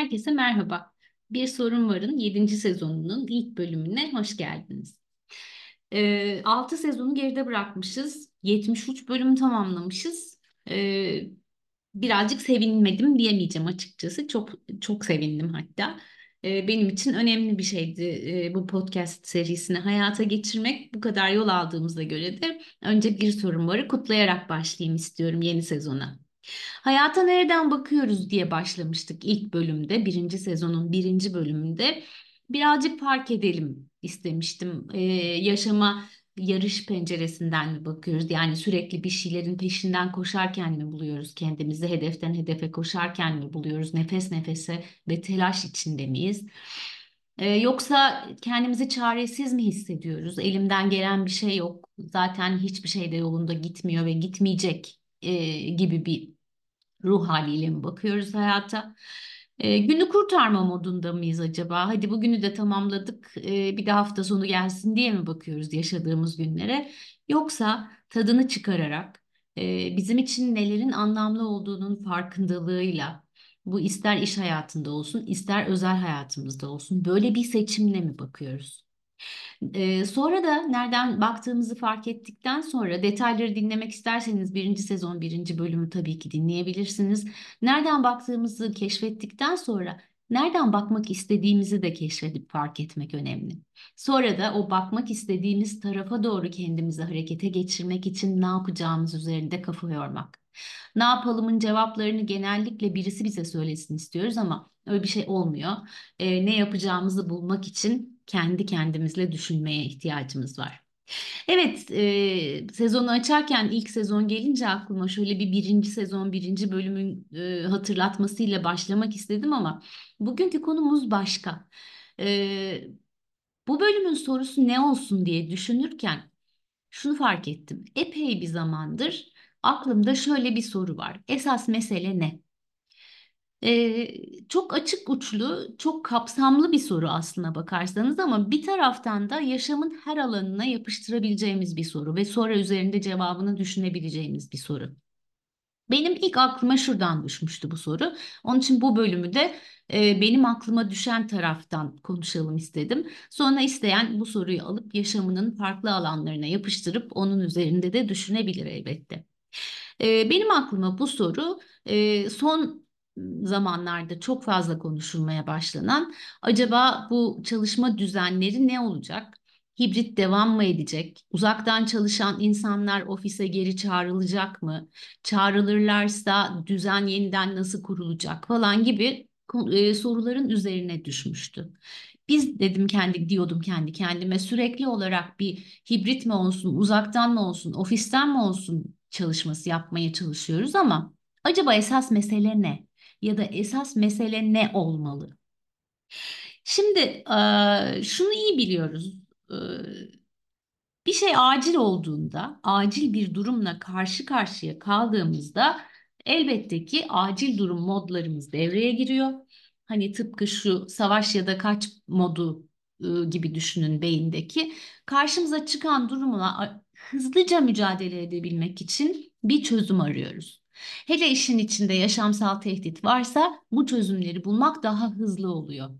Herkese merhaba. Bir Sorun Var'ın 7. sezonunun ilk bölümüne hoş geldiniz. Ee, 6 sezonu geride bırakmışız. 73 bölüm tamamlamışız. Ee, birazcık sevinmedim diyemeyeceğim açıkçası. Çok çok sevindim hatta. Ee, benim için önemli bir şeydi ee, bu podcast serisini hayata geçirmek. Bu kadar yol aldığımıza göre de önce Bir Sorun Var'ı kutlayarak başlayayım istiyorum yeni sezona. Hayata nereden bakıyoruz diye başlamıştık ilk bölümde, birinci sezonun birinci bölümünde. Birazcık fark edelim istemiştim. Ee, yaşama yarış penceresinden mi bakıyoruz? Yani sürekli bir şeylerin peşinden koşarken mi buluyoruz kendimizi? Hedeften hedefe koşarken mi buluyoruz? Nefes nefese ve telaş içinde miyiz? Ee, yoksa kendimizi çaresiz mi hissediyoruz? Elimden gelen bir şey yok. Zaten hiçbir şey de yolunda gitmiyor ve gitmeyecek e, gibi bir ruh haliyle mi bakıyoruz hayata? E, günü kurtarma modunda mıyız acaba? Hadi bugünü de tamamladık, e, bir de hafta sonu gelsin diye mi bakıyoruz yaşadığımız günlere? Yoksa tadını çıkararak e, bizim için nelerin anlamlı olduğunun farkındalığıyla bu ister iş hayatında olsun, ister özel hayatımızda olsun böyle bir seçimle mi bakıyoruz? Ee, sonra da nereden baktığımızı fark ettikten sonra detayları dinlemek isterseniz birinci sezon birinci bölümü tabii ki dinleyebilirsiniz. Nereden baktığımızı keşfettikten sonra nereden bakmak istediğimizi de keşfedip fark etmek önemli. Sonra da o bakmak istediğimiz tarafa doğru kendimizi harekete geçirmek için ne yapacağımız üzerinde kafa yormak. Ne yapalımın cevaplarını genellikle birisi bize söylesin istiyoruz ama öyle bir şey olmuyor. Ee, ne yapacağımızı bulmak için kendi kendimizle düşünmeye ihtiyacımız var. Evet, e, sezonu açarken ilk sezon gelince aklıma şöyle bir birinci sezon, birinci bölümün e, hatırlatmasıyla başlamak istedim ama bugünkü konumuz başka. E, bu bölümün sorusu ne olsun diye düşünürken şunu fark ettim. Epey bir zamandır aklımda şöyle bir soru var. Esas mesele ne? Ee, çok açık uçlu, çok kapsamlı bir soru aslına bakarsanız ama bir taraftan da yaşamın her alanına yapıştırabileceğimiz bir soru ve sonra üzerinde cevabını düşünebileceğimiz bir soru. Benim ilk aklıma şuradan düşmüştü bu soru. Onun için bu bölümü de e, benim aklıma düşen taraftan konuşalım istedim. Sonra isteyen bu soruyu alıp yaşamının farklı alanlarına yapıştırıp onun üzerinde de düşünebilir elbette. E, benim aklıma bu soru e, son zamanlarda çok fazla konuşulmaya başlanan acaba bu çalışma düzenleri ne olacak? Hibrit devam mı edecek? Uzaktan çalışan insanlar ofise geri çağrılacak mı? Çağrılırlarsa düzen yeniden nasıl kurulacak falan gibi e, soruların üzerine düşmüştü. Biz dedim kendi diyordum kendi kendime sürekli olarak bir hibrit mi olsun, uzaktan mı olsun, ofisten mi olsun çalışması yapmaya çalışıyoruz ama acaba esas mesele ne? Ya da esas mesele ne olmalı? Şimdi şunu iyi biliyoruz. Bir şey acil olduğunda, acil bir durumla karşı karşıya kaldığımızda elbette ki acil durum modlarımız devreye giriyor. Hani tıpkı şu savaş ya da kaç modu gibi düşünün beyindeki. Karşımıza çıkan durumla hızlıca mücadele edebilmek için bir çözüm arıyoruz. Hele işin içinde yaşamsal tehdit varsa bu çözümleri bulmak daha hızlı oluyor.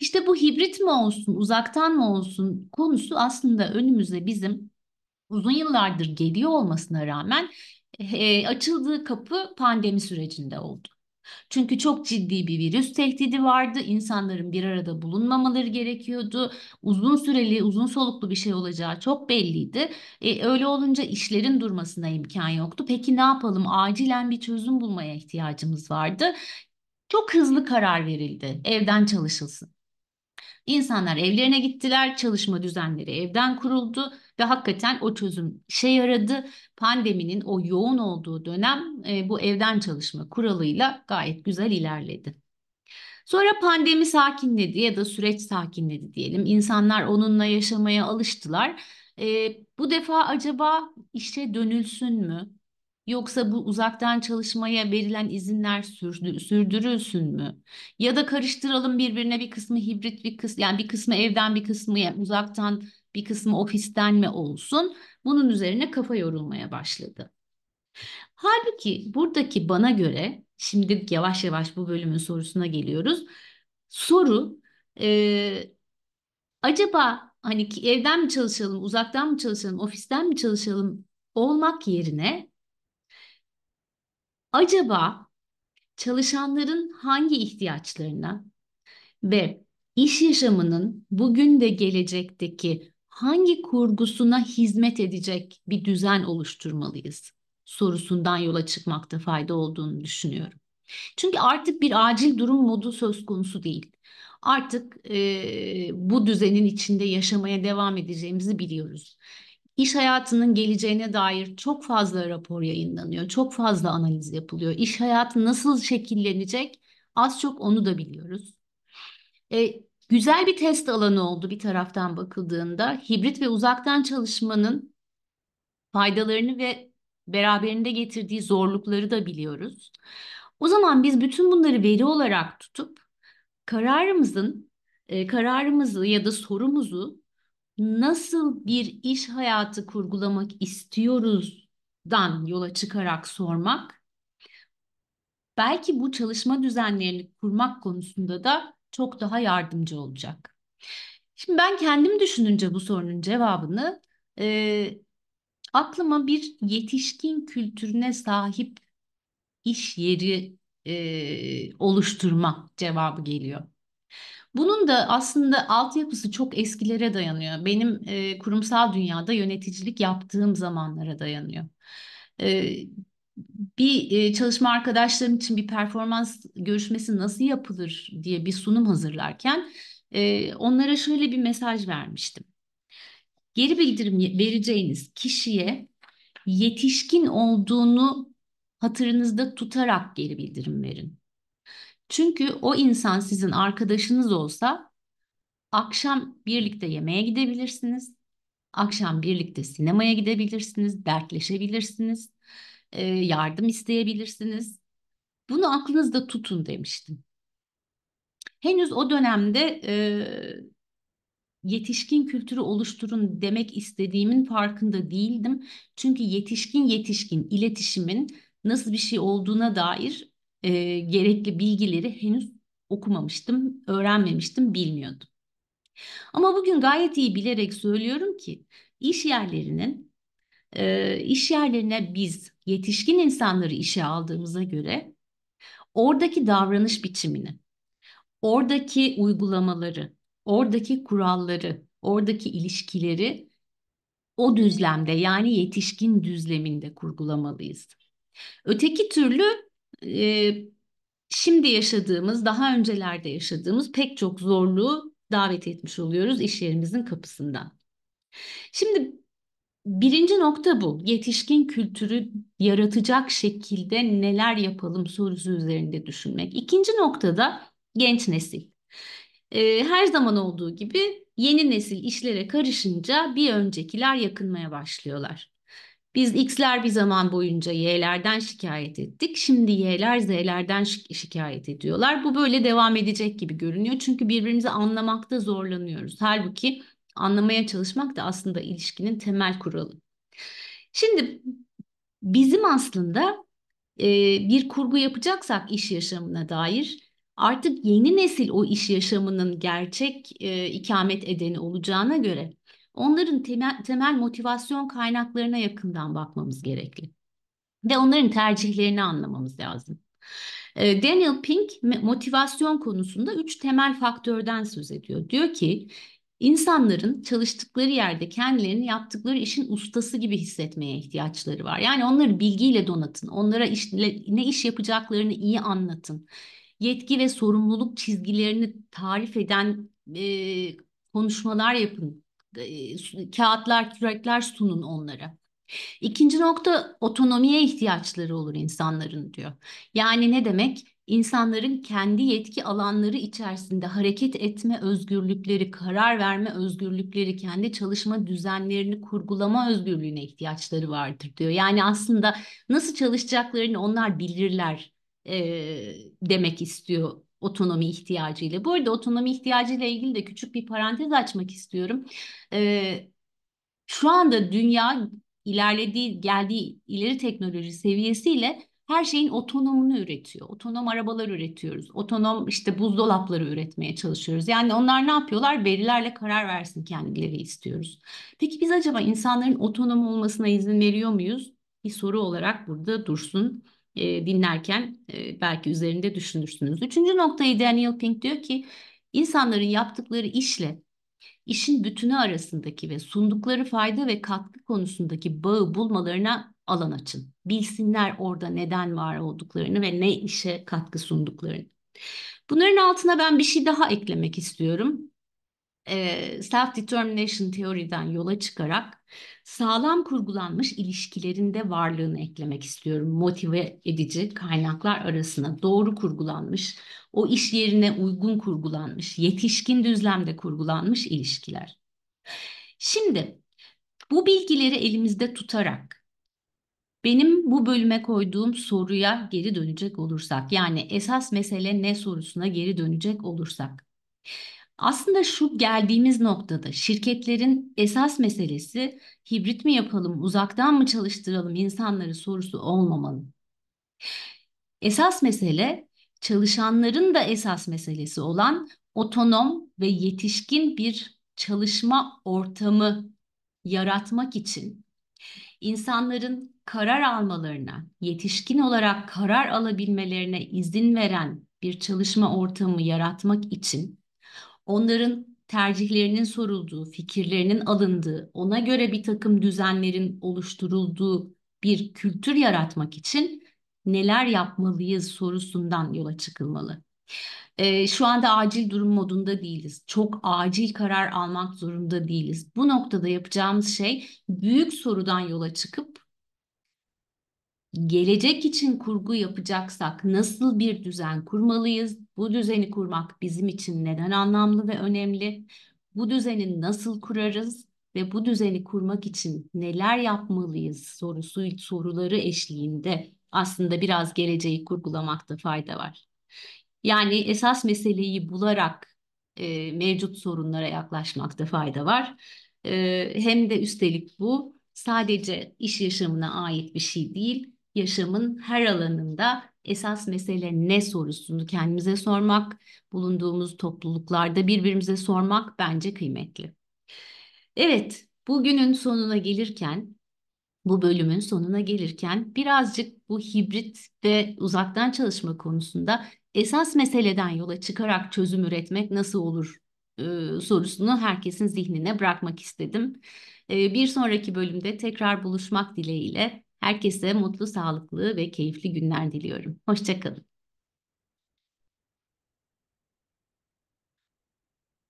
İşte bu hibrit mi olsun, uzaktan mı olsun konusu aslında önümüze bizim uzun yıllardır geliyor olmasına rağmen e, açıldığı kapı pandemi sürecinde oldu. Çünkü çok ciddi bir virüs tehdidi vardı. İnsanların bir arada bulunmamaları gerekiyordu. Uzun süreli, uzun soluklu bir şey olacağı çok belliydi. E, öyle olunca işlerin durmasına imkan yoktu. Peki ne yapalım? Acilen bir çözüm bulmaya ihtiyacımız vardı. Çok hızlı karar verildi. Evden çalışılsın. İnsanlar evlerine gittiler, çalışma düzenleri evden kuruldu ve hakikaten o çözüm işe yaradı. Pandeminin o yoğun olduğu dönem e, bu evden çalışma kuralıyla gayet güzel ilerledi. Sonra pandemi sakinledi ya da süreç sakinledi diyelim. İnsanlar onunla yaşamaya alıştılar. E, bu defa acaba işe dönülsün mü? Yoksa bu uzaktan çalışmaya verilen izinler sürdürülsün mü? Ya da karıştıralım birbirine bir kısmı hibrit bir kısmı yani bir kısmı evden bir kısmı uzaktan bir kısmı ofisten mi olsun? Bunun üzerine kafa yorulmaya başladı. Halbuki buradaki bana göre Şimdi yavaş yavaş bu bölümün sorusuna geliyoruz. Soru, e, acaba hani evden mi çalışalım, uzaktan mı çalışalım, ofisten mi çalışalım olmak yerine acaba çalışanların hangi ihtiyaçlarına ve iş yaşamının bugün de gelecekteki hangi kurgusuna hizmet edecek bir düzen oluşturmalıyız sorusundan yola çıkmakta fayda olduğunu düşünüyorum. Çünkü artık bir acil durum modu söz konusu değil. Artık e, bu düzenin içinde yaşamaya devam edeceğimizi biliyoruz. İş hayatının geleceğine dair çok fazla rapor yayınlanıyor, çok fazla analiz yapılıyor. İş hayatı nasıl şekillenecek az çok onu da biliyoruz. E, güzel bir test alanı oldu bir taraftan bakıldığında. Hibrit ve uzaktan çalışmanın faydalarını ve beraberinde getirdiği zorlukları da biliyoruz. O zaman biz bütün bunları veri olarak tutup kararımızın e, kararımızı ya da sorumuzu nasıl bir iş hayatı kurgulamak istiyoruzdan yola çıkarak sormak belki bu çalışma düzenlerini kurmak konusunda da çok daha yardımcı olacak. Şimdi ben kendim düşününce bu sorunun cevabını e, aklıma bir yetişkin kültürüne sahip iş yeri e, oluşturma cevabı geliyor. Bunun da aslında altyapısı çok eskilere dayanıyor. Benim e, kurumsal dünyada yöneticilik yaptığım zamanlara dayanıyor. E, bir e, çalışma arkadaşlarım için bir performans görüşmesi nasıl yapılır diye bir sunum hazırlarken e, onlara şöyle bir mesaj vermiştim. Geri bildirim vereceğiniz kişiye yetişkin olduğunu hatırınızda tutarak geri bildirim verin. Çünkü o insan sizin arkadaşınız olsa akşam birlikte yemeğe gidebilirsiniz. Akşam birlikte sinemaya gidebilirsiniz, dertleşebilirsiniz, e, yardım isteyebilirsiniz. Bunu aklınızda tutun demiştim. Henüz o dönemde e, yetişkin kültürü oluşturun demek istediğimin farkında değildim. Çünkü yetişkin yetişkin iletişimin nasıl bir şey olduğuna dair e, gerekli bilgileri henüz okumamıştım, öğrenmemiştim, bilmiyordum. Ama bugün gayet iyi bilerek söylüyorum ki iş yerlerinin e, iş yerlerine biz yetişkin insanları işe aldığımıza göre oradaki davranış biçimini, oradaki uygulamaları, oradaki kuralları, oradaki ilişkileri o düzlemde yani yetişkin düzleminde kurgulamalıyız. Öteki türlü e, şimdi yaşadığımız, daha öncelerde yaşadığımız pek çok zorluğu davet etmiş oluyoruz iş yerimizin kapısından. Şimdi birinci nokta bu. Yetişkin kültürü yaratacak şekilde neler yapalım sorusu üzerinde düşünmek. İkinci noktada genç nesil. Ee, her zaman olduğu gibi yeni nesil işlere karışınca bir öncekiler yakınmaya başlıyorlar. Biz X'ler bir zaman boyunca Y'lerden şikayet ettik. Şimdi Y'ler Z'lerden şi- şikayet ediyorlar. Bu böyle devam edecek gibi görünüyor. Çünkü birbirimizi anlamakta zorlanıyoruz. Halbuki anlamaya çalışmak da aslında ilişkinin temel kuralı. Şimdi bizim aslında e, bir kurgu yapacaksak iş yaşamına dair artık yeni nesil o iş yaşamının gerçek e, ikamet edeni olacağına göre onların temel, motivasyon kaynaklarına yakından bakmamız gerekli. Ve onların tercihlerini anlamamız lazım. E, Daniel Pink motivasyon konusunda üç temel faktörden söz ediyor. Diyor ki insanların çalıştıkları yerde kendilerini yaptıkları işin ustası gibi hissetmeye ihtiyaçları var. Yani onları bilgiyle donatın, onlara iş, ne iş yapacaklarını iyi anlatın. Yetki ve sorumluluk çizgilerini tarif eden e, konuşmalar yapın e, kağıtlar, kürekler sunun onlara. İkinci nokta otonomiye ihtiyaçları olur insanların diyor. Yani ne demek? İnsanların kendi yetki alanları içerisinde hareket etme özgürlükleri, karar verme özgürlükleri, kendi çalışma düzenlerini kurgulama özgürlüğüne ihtiyaçları vardır diyor. Yani aslında nasıl çalışacaklarını onlar bilirler e, demek istiyor otonomi ihtiyacıyla. Bu arada otonomi ihtiyacıyla ilgili de küçük bir parantez açmak istiyorum. Ee, şu anda dünya ilerlediği, geldiği ileri teknoloji seviyesiyle her şeyin otonomunu üretiyor. Otonom arabalar üretiyoruz. Otonom işte buzdolapları üretmeye çalışıyoruz. Yani onlar ne yapıyorlar? Verilerle karar versin kendileri istiyoruz. Peki biz acaba insanların otonom olmasına izin veriyor muyuz? Bir soru olarak burada dursun. E, dinlerken e, belki üzerinde düşünürsünüz. Üçüncü noktayı Daniel Pink diyor ki insanların yaptıkları işle işin bütünü arasındaki ve sundukları fayda ve katkı konusundaki bağı bulmalarına alan açın. Bilsinler orada neden var olduklarını ve ne işe katkı sunduklarını. Bunların altına ben bir şey daha eklemek istiyorum. Self-determination teoriden yola çıkarak sağlam kurgulanmış ilişkilerinde varlığını eklemek istiyorum. Motive edici kaynaklar arasına doğru kurgulanmış, o iş yerine uygun kurgulanmış, yetişkin düzlemde kurgulanmış ilişkiler. Şimdi bu bilgileri elimizde tutarak benim bu bölüme koyduğum soruya geri dönecek olursak, yani esas mesele ne sorusuna geri dönecek olursak, aslında şu geldiğimiz noktada şirketlerin esas meselesi hibrit mi yapalım, uzaktan mı çalıştıralım insanları sorusu olmamalı. Esas mesele çalışanların da esas meselesi olan otonom ve yetişkin bir çalışma ortamı yaratmak için insanların karar almalarına, yetişkin olarak karar alabilmelerine izin veren bir çalışma ortamı yaratmak için onların tercihlerinin sorulduğu, fikirlerinin alındığı, ona göre bir takım düzenlerin oluşturulduğu bir kültür yaratmak için neler yapmalıyız sorusundan yola çıkılmalı. Ee, şu anda acil durum modunda değiliz. Çok acil karar almak zorunda değiliz. Bu noktada yapacağımız şey büyük sorudan yola çıkıp gelecek için kurgu yapacaksak nasıl bir düzen kurmalıyız? Bu düzeni kurmak bizim için neden anlamlı ve önemli? Bu düzeni nasıl kurarız ve bu düzeni kurmak için neler yapmalıyız sorusu soruları eşliğinde aslında biraz geleceği kurgulamakta fayda var. Yani esas meseleyi bularak e, mevcut sorunlara yaklaşmakta fayda var. E, hem de üstelik bu sadece iş yaşamına ait bir şey değil yaşamın her alanında esas mesele ne sorusunu kendimize sormak, bulunduğumuz topluluklarda birbirimize sormak bence kıymetli. Evet, bugünün sonuna gelirken, bu bölümün sonuna gelirken birazcık bu hibrit ve uzaktan çalışma konusunda esas meseleden yola çıkarak çözüm üretmek nasıl olur e, sorusunu herkesin zihnine bırakmak istedim. E, bir sonraki bölümde tekrar buluşmak dileğiyle Herkese mutlu, sağlıklı ve keyifli günler diliyorum. Hoşçakalın.